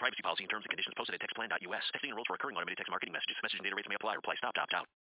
privacy policy and terms and conditions posted at textplan.us. Texting enrolls for recurring automated text marketing messages. Message and data rates may apply. Reply stop to opt out.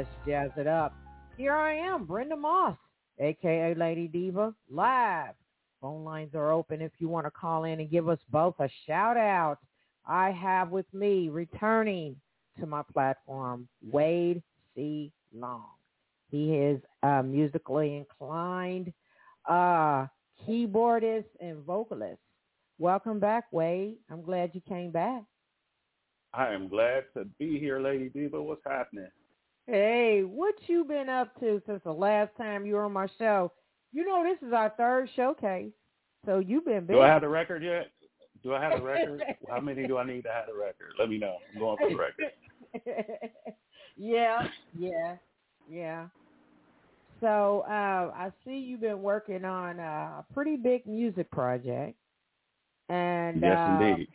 Let's Jazz It Up. Here I am, Brenda Moss, aka Lady Diva, live. Phone lines are open if you want to call in and give us both a shout out. I have with me returning to my platform, Wade C. Long. He is musically inclined, uh, keyboardist and vocalist. Welcome back, Wade. I'm glad you came back. I am glad to be here, Lady Diva. What's happening? Hey, what you been up to since the last time you were on my show? You know this is our third showcase, so you've been busy. Do I have the record yet? Do I have the record? How many do I need to have the record? Let me know. I'm going for the record. yeah, yeah, yeah. So uh, I see you've been working on a pretty big music project, and yes, uh, indeed.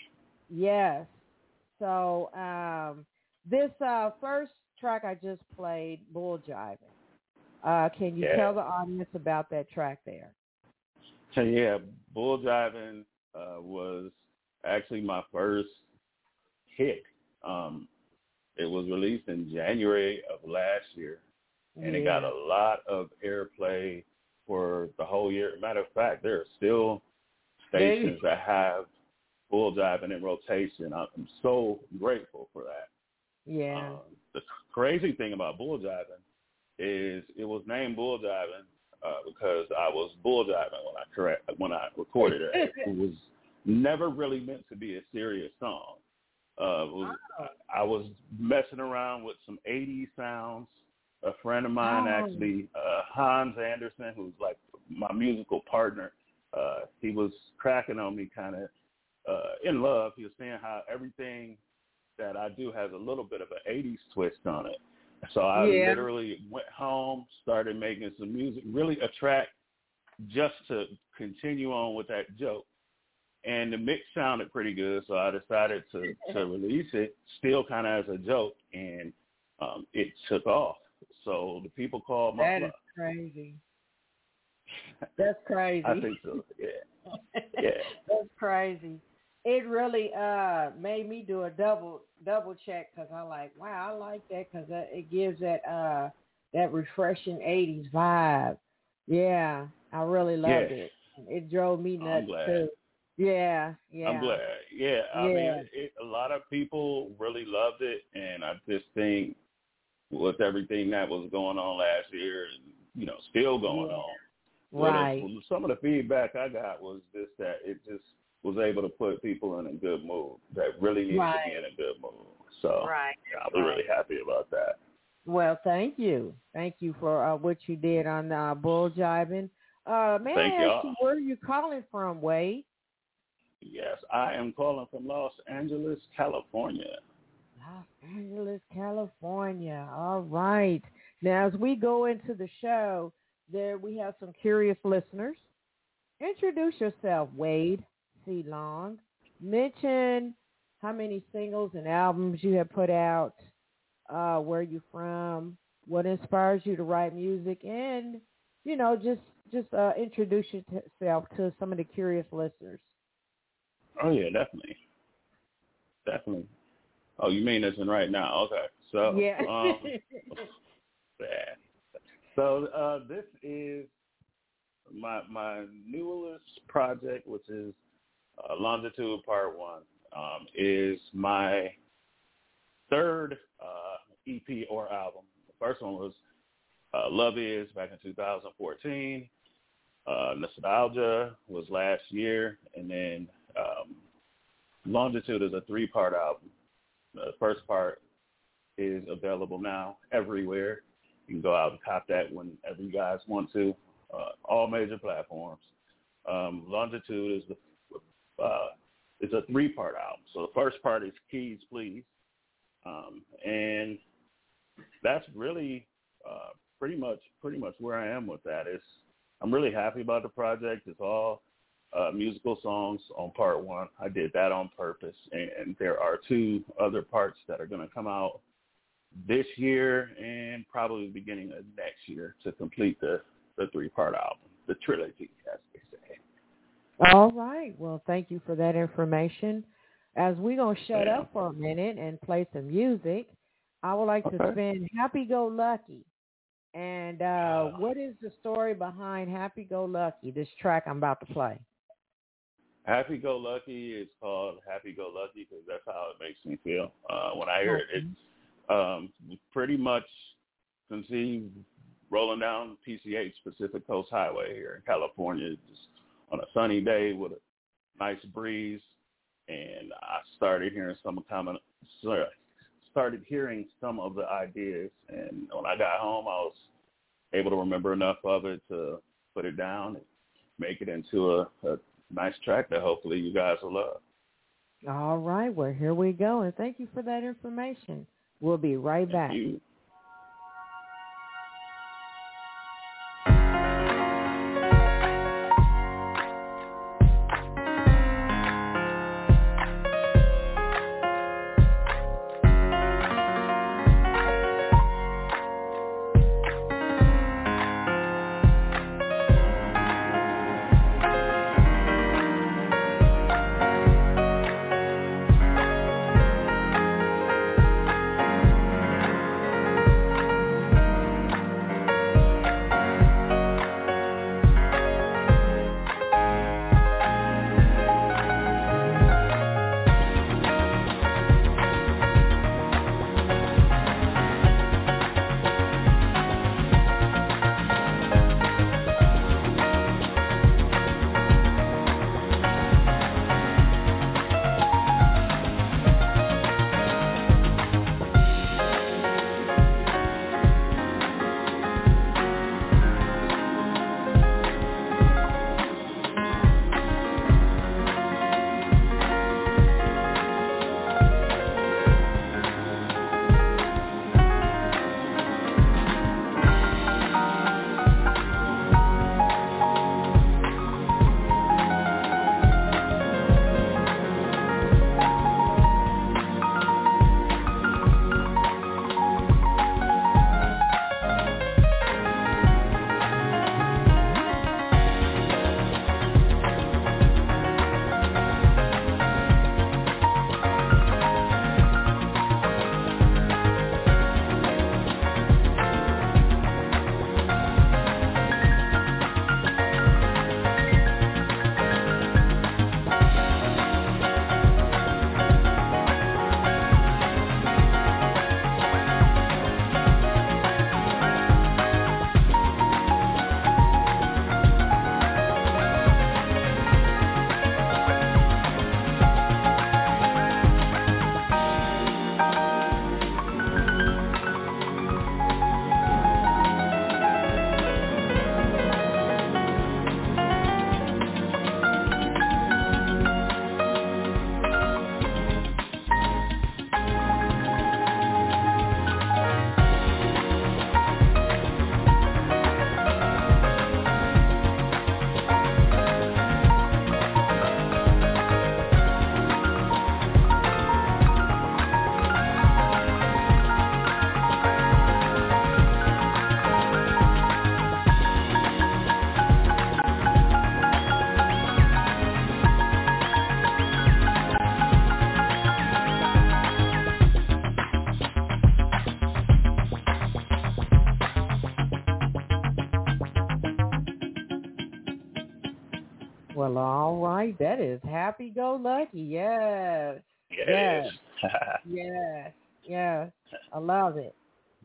Yes. So um, this uh, first track I just played, Bull Jiving, Uh, can you Yeah. tell the audience about that track there? So yeah, Bull Jiving uh, was actually my first hit. Um, it was released in January of last year, and it got a lot of airplay for the whole year. Matter of fact, there are still stations that have Bull Jiving in rotation. I'm so grateful for that. Yeah. Um, the crazy thing about bull jiving is it was named bull jiving uh, because I was bull jiving when I correct when I recorded it. it was never really meant to be a serious song. Uh, was, I was messing around with some 80s sounds. A friend of mine, Oh. actually, uh, Hans Anderson, who's like my musical partner, uh, he was cracking on me kind of uh, in love. He was saying how everything that I do has a little bit of an 80s twist on it. So I Yeah. literally went home, started making some music, really a track just to continue on with that joke. And the mix sounded pretty good, so I decided to, to release it still kind of as a joke, and um, it took off. So the people called my That is crazy. That's crazy. I think so, yeah. Yeah. That's crazy. It really uh made me do a double double check because I like wow I like that because it gives that uh that refreshing '80s vibe. Yeah, I really loved Yeah. it. It drove me nuts too. Yeah, yeah. I'm glad. Yeah, I Yeah. mean, it, a lot of people really loved it, and I just think with everything that was going on last year, and you know, still going Yeah. on. Right. some of the feedback I got was just that it just was able to put people in a good mood that really needed to be in a good mood. So Right. I was really happy about that. Well, thank you. Thank you for uh, what you did on uh, bull jiving. Uh, may Thank I ask y'all. you where you calling from, Wade? Yes, I am calling from Los Angeles, California. Los Angeles, California. All right. Now, as we go into the show, there we have some curious listeners. Introduce yourself, Wade C. Long. Mention how many singles and albums you have put out, uh, where you from, what inspires you to write music, and you know, just just uh, introduce yourself to some of the curious listeners. Oh yeah, definitely, definitely. Oh, you mean this in right now? Okay, so yeah. um. So uh, this is my my newest project, which is uh, Longitude Part One. Um, is my third uh, EP or album. The first one was uh, Love Is back in 2014. Uh, Nostalgia was last year, and then um, Longitude is a three-part album. The first part is available now everywhere. You can go out and cop that whenever you guys want to. Uh, all major platforms. Um, Longitude is the uh, it's a three-part album. So the first part is Keys, Please, um, and that's really uh, pretty much pretty much where I am with that. It's I'm really happy about the project. It's all uh, musical songs on part one. I did that on purpose, and, and there are two other parts that are going to come out this year and probably the beginning of next year to complete the the three part album, the trilogy, as they say. All right. Well, thank you for that information. As we're going to shut up for a minute and play some music, I would like to spin Happy Go Lucky. And uh, what is the story behind Happy Go Lucky, this track I'm about to play? Happy Go Lucky is called Happy Go Lucky because that's how it makes me feel. Uh, when I hear it, it's um, pretty much conceived rolling down PCH Pacific Coast Highway here in California, just on a sunny day with a nice breeze, and I started hearing some common, started hearing some of the ideas, and when I got home, I was able to remember enough of it to put it down and make it into a, a nice track that hopefully you guys will love. All right. Well, here we go. And thank you for that information. We'll be right back. You. That is happy go lucky. Yes. Yeah, Yes. Yes. Yes. I love it.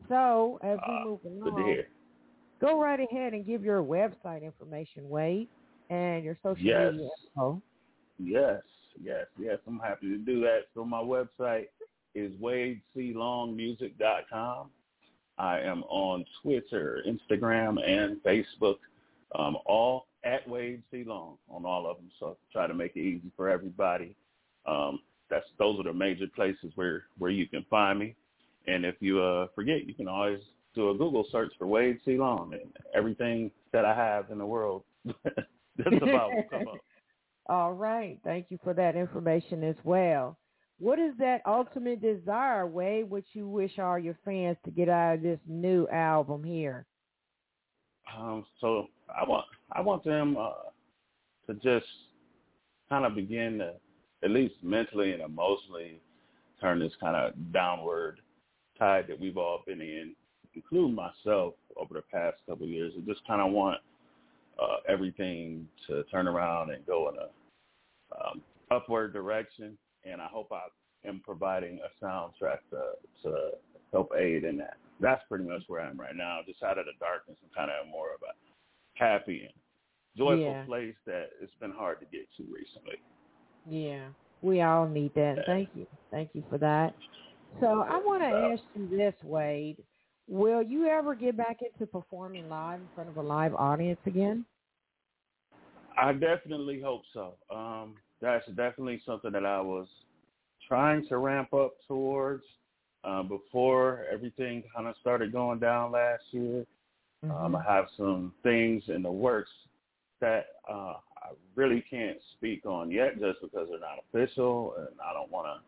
So as we Ah, move along, go right ahead and give your website information, Wade, and your social Yes. media info. Yes, yes, yes. I'm happy to do that. So my website is wadeclongmusic.com. I am on Twitter, Instagram, and Facebook, um, all at Wade C. Long on all of them. So try to make it easy for everybody. Um, that's those are the major places where where you can find me. And if you uh, forget, you can always do a Google search for Wade C. Long, and everything that I have in the world just about will come up. All right. Thank you for that information as well. What is that ultimate desire, Wade, what you wish all your fans to get out of this new album here? Um, so I want I want them uh, to just kind of begin to, at least mentally and emotionally, turn this kind of downward tide that we've all been in, including myself over the past couple of years. I just kind of want uh, everything to turn around and go in a um, upward direction, and I hope I am providing a soundtrack to, to help aid in that. That's pretty much where I am right now, just out of the darkness and kind of more of happy and joyful Yeah. place that it's been hard to get to recently. Yeah, we all need that. Thank you. Thank you for that. So I want to ask you this, Wade. Will you ever get back into performing live in front of a live audience again? I definitely hope so. Um, that's definitely something that I was trying to ramp up towards uh, before everything kind of started going down last year. Um, I have some things in the works that uh, I really can't speak on yet just because they're not official and I don't want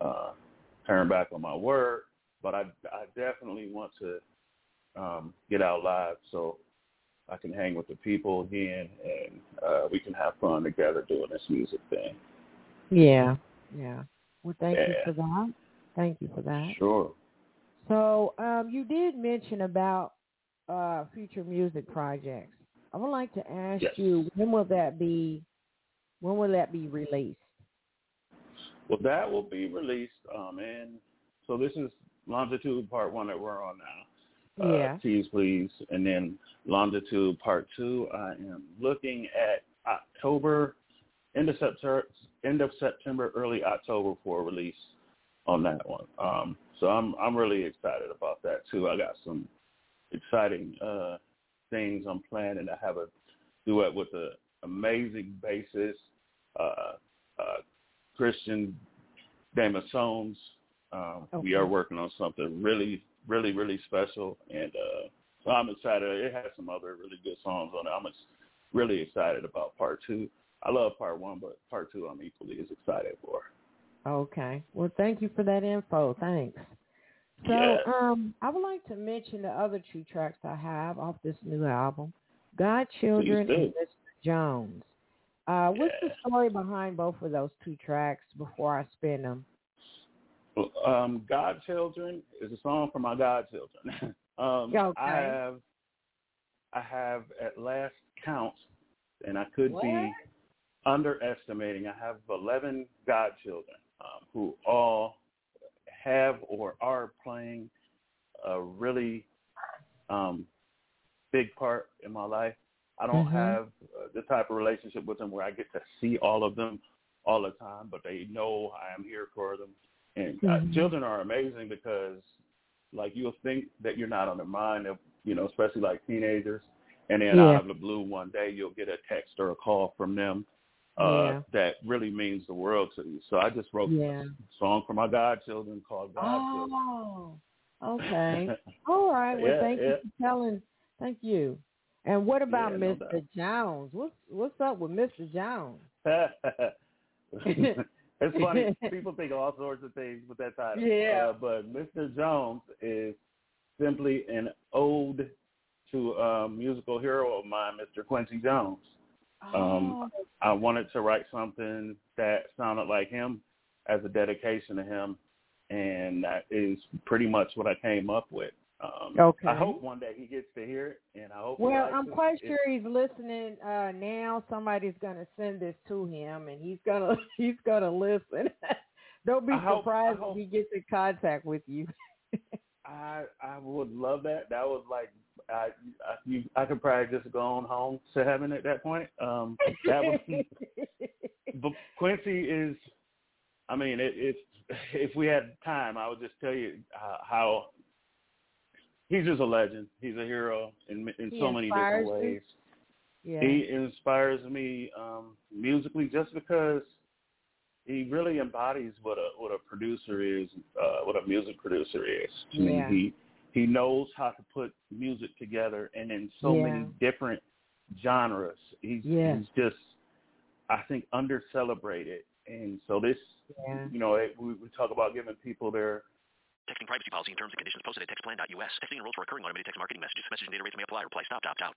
to uh, turn back on my word. But I, I definitely want to um, get out live so I can hang with the people again and uh, we can have fun together doing this music thing. Yeah, yeah. Well, thank you for that. Thank you for that. Sure. So um, you did mention about uh, future music projects. I would like to ask Yes. you when will that be? When will that be released? Well, that will be released. Um, and so this is Longitude Part 1 that we're on now. Uh, Yeah. Keys Please. And then Longitude Part 2, I am looking at October, end of September, end of September, early October for release on that one. Um, so I'm I'm really excited about that too. I got some exciting uh, things I'm planning. I have a duet with an amazing bassist, uh, uh, Christian de Mesones. Um, We are working on something really, really, really special, and uh, so I'm excited. It has some other really good songs on it. I'm really excited about part two. I love part one, but part two I'm equally as excited for. Okay. Well, thank you for that info. Thanks. So, Yeah. um, I would like to mention the other two tracks I have off this new album, God Children and Mr. Jones. Uh, what's Yeah. the story behind both of those two tracks before I spin them? Um, Godchildren is a song for my godchildren. um, Okay. I have, I have at last count, and I could be underestimating. I have 11 godchildren um, who all have or are playing a really um, big part in my life. I don't Mhm. have uh, the type of relationship with them where I get to see all of them all the time, but they know I am here for them. And uh, Mhm. children are amazing because, like, you'll think that you're not on their mind, of, you know, especially like teenagers, and then Yeah. out of the blue one day you'll get a text or a call from them uh, Yeah. that really means the world to you. So I just wrote Yeah. a song for my godchildren called Godchildren. Oh, okay. All right. Well, Yeah, thank you for telling. Thank you. And what about no Mr. doubt. Jones? What's what's up with Mr. Jones? it's funny. People think all sorts of things with that title. Yeah. Uh, but Mr. Jones is simply an ode to a musical hero of mine, Mr. Quincy Jones. Um, oh, I wanted to write something that sounded like him as a dedication to him, and that is pretty much what I came up with. Um, Okay. I hope one day he gets to hear it, and I hope. Well, I'm quite It's- sure he's listening uh now. Somebody's gonna send this to him, and he's gonna he's gonna listen. Don't be I surprised I hope- if he gets in contact with you. I I would love that. That was like I I, you, I could probably just go on home to heaven at that point. Um, that would. but Quincy is, I mean, it, it's if we had time, I would just tell you how, how he's just a legend. He's a hero in in He so many different ways. yeah. He inspires me um, musically just because he really embodies what a what a producer is, uh, what a music producer is. To me, Yeah. he he knows how to put music together and in so Yeah. many different genres. He's Yes. he's just I think under celebrated, and so this Yeah. you know it, we, we talk about giving people their Texting privacy policy and terms and conditions posted at textplan.us. Texting enrolls for recurring automated text marketing messages. Message and data rates may apply. Reply stop opt out.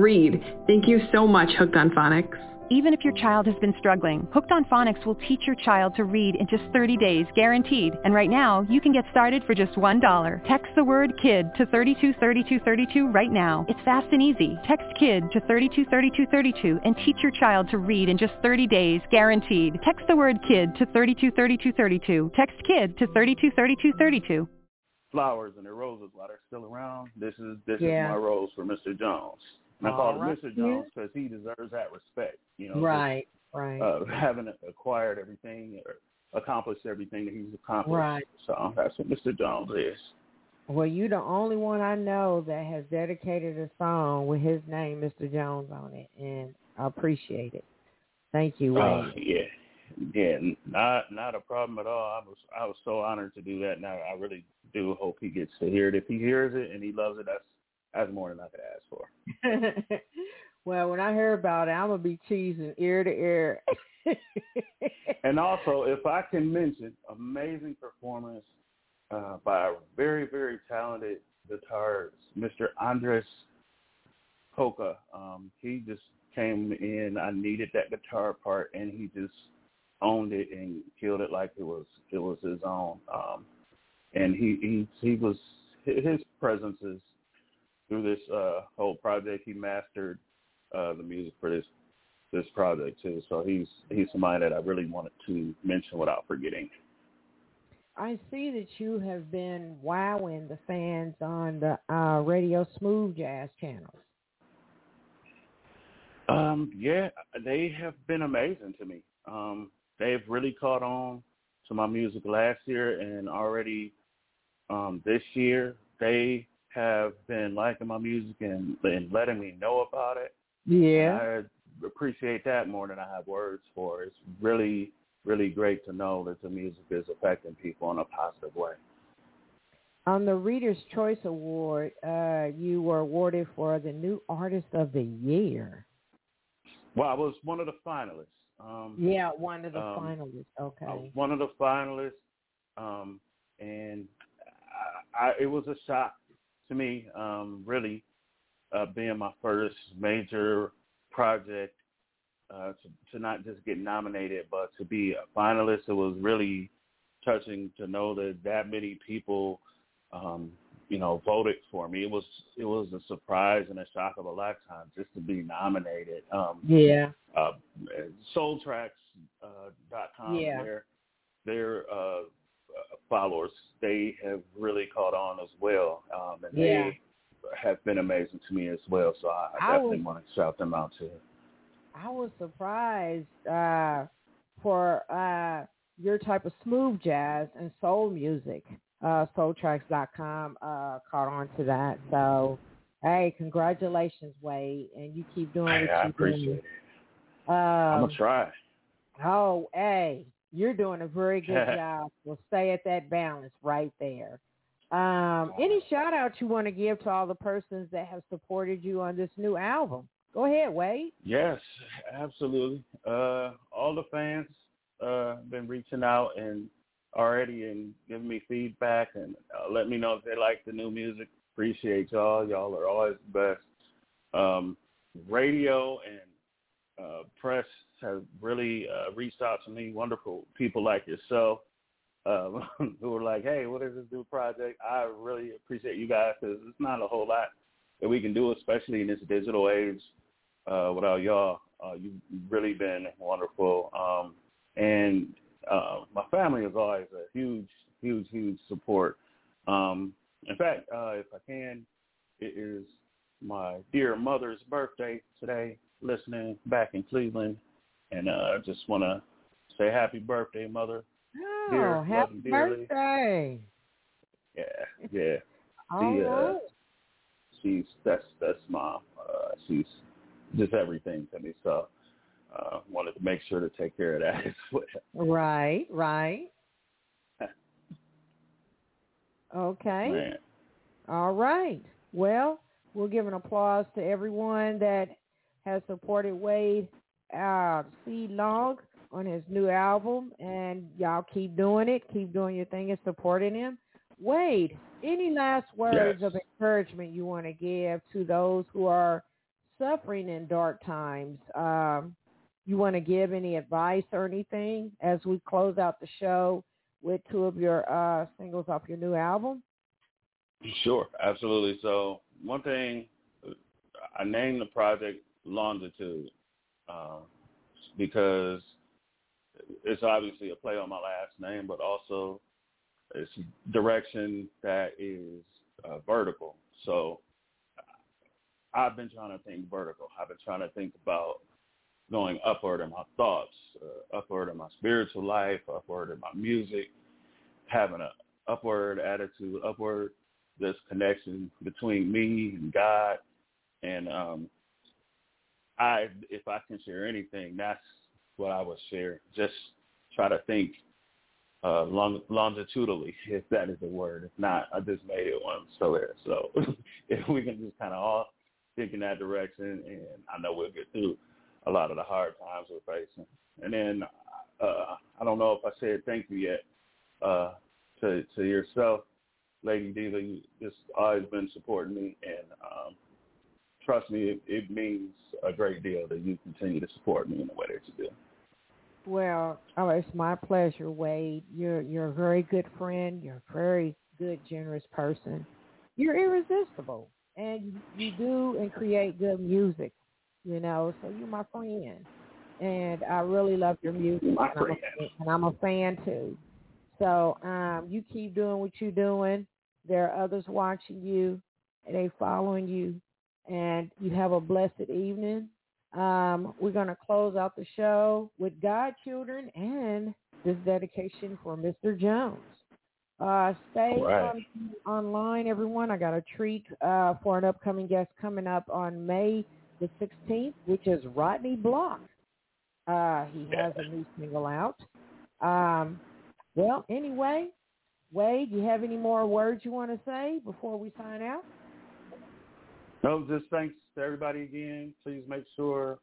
read. Thank you so much, Hooked on Phonics. Even if your child has been struggling, Hooked on Phonics will teach your child to read in just 30 days, guaranteed. And right now, you can get started for just $1. Text the word KID to 323232 right now. It's fast and easy. Text KID to 323232 and teach your child to read in just 30 days, guaranteed. Text the word KID to 323232. Text KID to 323232. flowers and their roses while they're still around. This is this Yeah. is my rose for Mr. Jones. And I call All him right. Mr. Jones because he deserves that respect. You know, Right. Right. uh, having acquired everything or accomplished everything that he's accomplished. Right. So that's what Mr. Jones is. Well, you're the only one I know that has dedicated a song with his name, Mr. Jones, on it, and I appreciate it. Thank you, Uh, yeah, yeah, not not a problem at all. I was I was so honored to do that, and I, I really do hope he gets to hear it. If he hears it and he loves it, that's that's more than I could ask for. well, when I hear about it, I'm gonna be cheesing ear to ear. And also, if I can mention, amazing performance uh, by a very, very talented guitarist, Mr. Andres Coca. Um, he just came in. I needed that guitar part, and he just owned it and killed it like it was it was his own. Um, and he he he was his presence is through this uh, whole project. He mastered uh, the music for this this project too. So he's he's somebody that I really wanted to mention without forgetting. I see that you have been wowing the fans on the uh, Radio Smooth Jazz channels. Um, yeah, they have been amazing to me. Um, they've really caught on to my music last year and already um, this year they have been liking my music and, and letting me know about it. Yeah. I appreciate that more than I have words for. It's really, really great to know that the music is affecting people in a positive way. On the Reader's Choice Award, uh, you were awarded for the New Artist of the Year. Well, I was one of the finalists. Um, Yeah, one of the Um, finalists. I was Okay. one of the finalists, um, and I, I, it was a shock to me, um, really, uh, being my first major project, uh, to, to not just get nominated, but to be a finalist. It was really touching to know that that many people, um, you know, voted for me. It was it was a surprise and a shock of a lifetime just to be nominated. Um, Yeah. uh, soultracks uh, dot com. Yeah. Their their uh, uh, followers they have really caught on as well, um, and Yeah. they have been amazing to me as well. So I, I I definitely was- want to shout them out too. I was surprised uh, for uh, your type of smooth jazz and soul music. Uh, Soultracks.com uh, caught on to that. So, hey, congratulations, Wade, and you keep doing Hey, what I you're appreciate doing. it. I'm Um, gonna try. oh, hey, you're doing a very good job. We'll stay at that balance right there. Um, any shout out you want to give to all the persons that have supported you on this new album? Go ahead, Wade. Yes, absolutely. Uh, all the fans uh, been reaching out and already and giving me feedback and uh, let me know if they like the new music. Appreciate y'all. Y'all are always the best. Um, radio and uh, press have really uh, reached out to me. Wonderful people like yourself um, who were like, "Hey, what is this new project?" I really appreciate you guys because it's not a whole lot that we can do, especially in this digital age. Uh, without y'all, uh, you've really been wonderful. Um, and uh, my family is always a huge, huge, huge support. Um, in fact, uh, if I can, it is my dear mother's birthday today, listening back in Cleveland. And uh, I just want to say happy birthday, mother. Oh, Dear, happy dearly. birthday. Yeah, yeah. All She, uh, she's that's that's mom. Uh, she's just everything to me. So uh, wanted to make sure to take care of that as well. Right, right. Okay. Man. All right. Well, we'll give an applause to everyone that has supported Wade uh, C. Long on his new album, and y'all keep doing it. Keep doing your thing and supporting him. Wade, any last words Yes. of encouragement you want to give to those who are suffering in dark times? Um, you want to give any advice or anything as we close out the show with two of your uh, singles off your new album? Sure, absolutely. So one thing, I named the project Longitude uh, because it's obviously a play on my last name, but also it's direction that is uh, vertical. So I've been trying to think vertical. I've been trying to think about going upward in my thoughts, uh, upward in my spiritual life, upward in my music, having a upward attitude, upward this connection between me and God. And um, I, if I can share anything, that's what I would share. Just try to think uh, long, longitudinally, if that is a word. If not, I just made it one. So there. So if we can just kind of all think in that direction, and I know we'll get through a lot of the hard times we're facing. And then uh, I don't know if I said thank you yet uh, to to yourself, Lady Diva. You just always been supporting me, and um, trust me, it, it means a great deal that you continue to support me in the way that you do. Well, oh, it's my pleasure, Wade. You're you're a very good friend. You're a very good, generous person. You're irresistible, and you do and create good music. You know, so you're my friend, and I really love your music, My and, I'm a, and I'm a fan too. So um, you keep doing what you're doing. There are others watching you, and they following you, and you have a blessed evening. Um, we're going to close out the show with Godchildren and this dedication for Mr. Jones. Uh, stay right. on, online, everyone. I got a treat uh, for an upcoming guest coming up on May the 16th, which is Rodney Block. Uh, he has a new single out. Um, well, anyway, Wade, do you have any more words you want to say before we sign out? No, just thanks to everybody again. Please make sure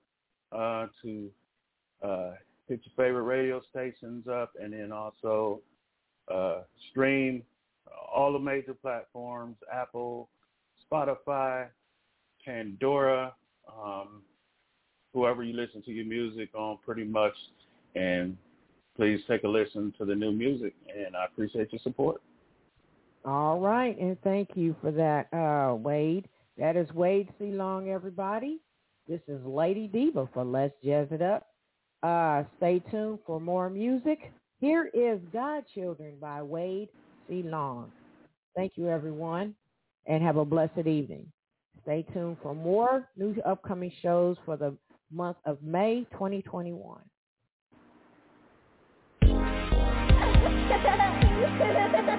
uh, to uh, hit your favorite radio stations up, and then also uh, stream all the major platforms: Apple, Spotify, Pandora, um, whoever you listen to your music on, pretty much. And please take a listen to the new music, and I appreciate your support. All right, and thank you for that, uh, Wade. That is Wade C. Long, everybody. This is Lady Diva for Let's Jazz It Up. Uh, stay tuned for more music. Here is Godchildren by Wade C. Long. Thank you, everyone, and have a blessed evening. Stay tuned for more new upcoming shows for the month of May 2021.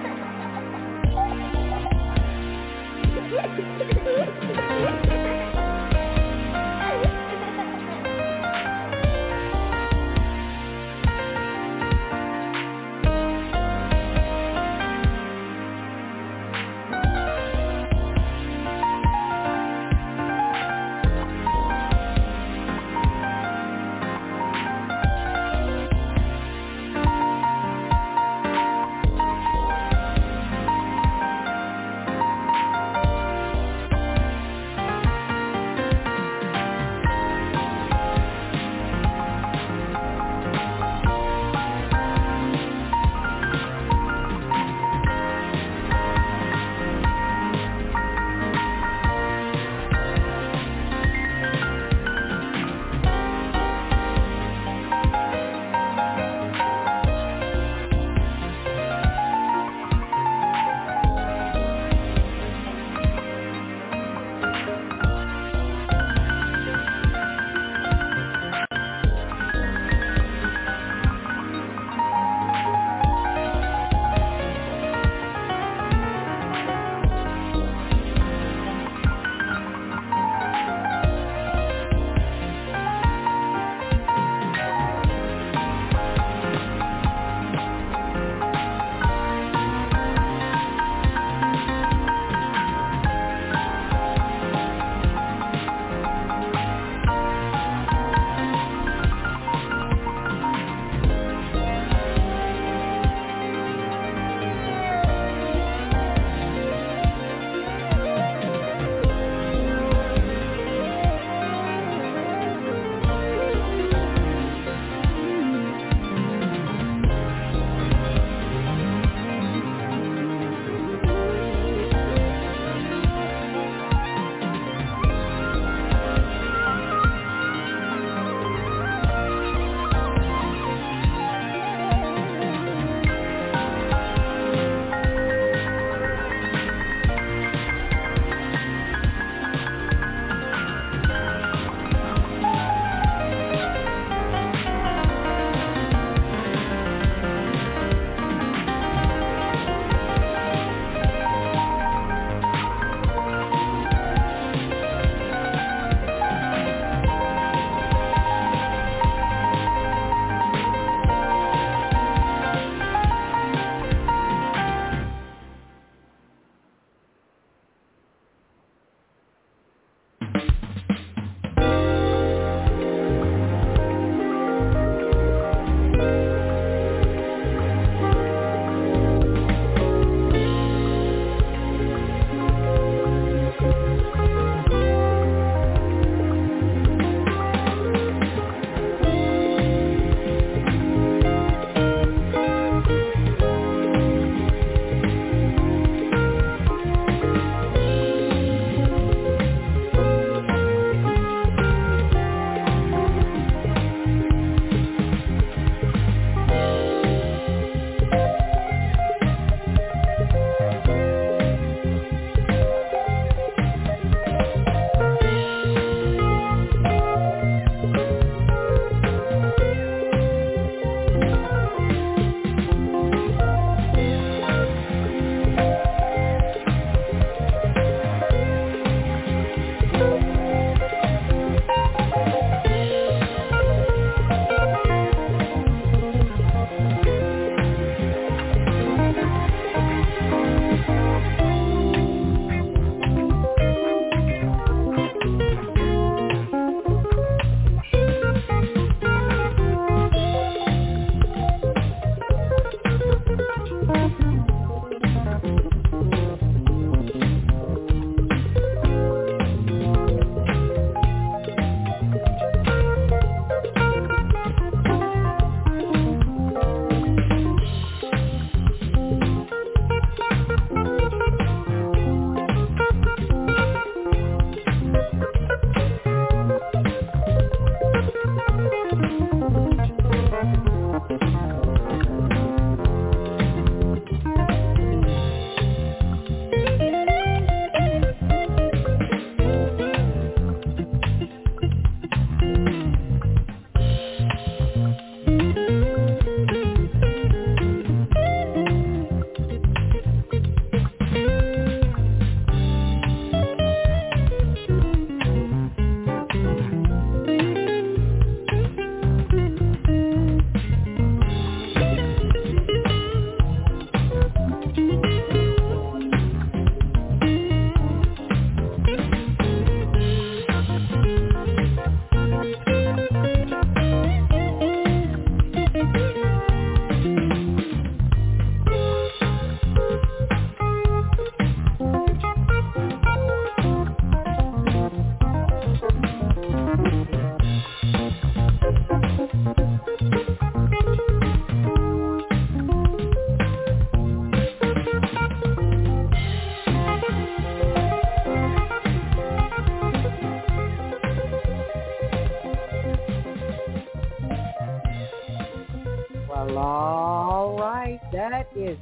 Thank you.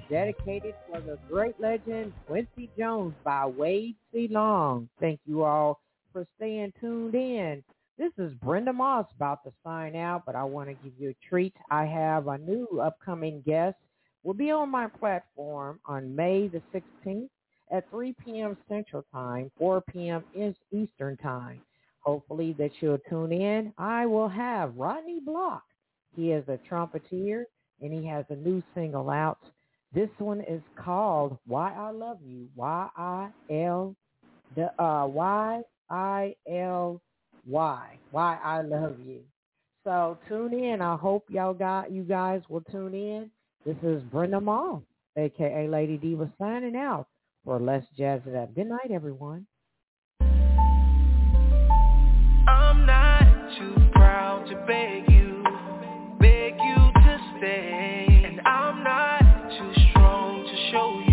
Dedicated for the great legend Quincy Jones by Wade C. Long. Thank you all for staying tuned in. This is Brenda Moss about to sign out, but I want to give you a treat. I have a new upcoming guest. Will be on my platform on May the 16th at 3 p.m. Central Time, 4 p.m. Eastern Time. Hopefully that you'll tune in. I will have Rodney Block he is a trumpeter and he has a new single out. This one is called Why I Love You. Y I L the uh Y I L Y. Why I Love You. So tune in. I hope y'all got you guys will tune in. This is Brenda Moss, aka Lady Diva, signing out for Let's Jazz It Up. Good night, everyone. I'm not too proud to beg and I'm show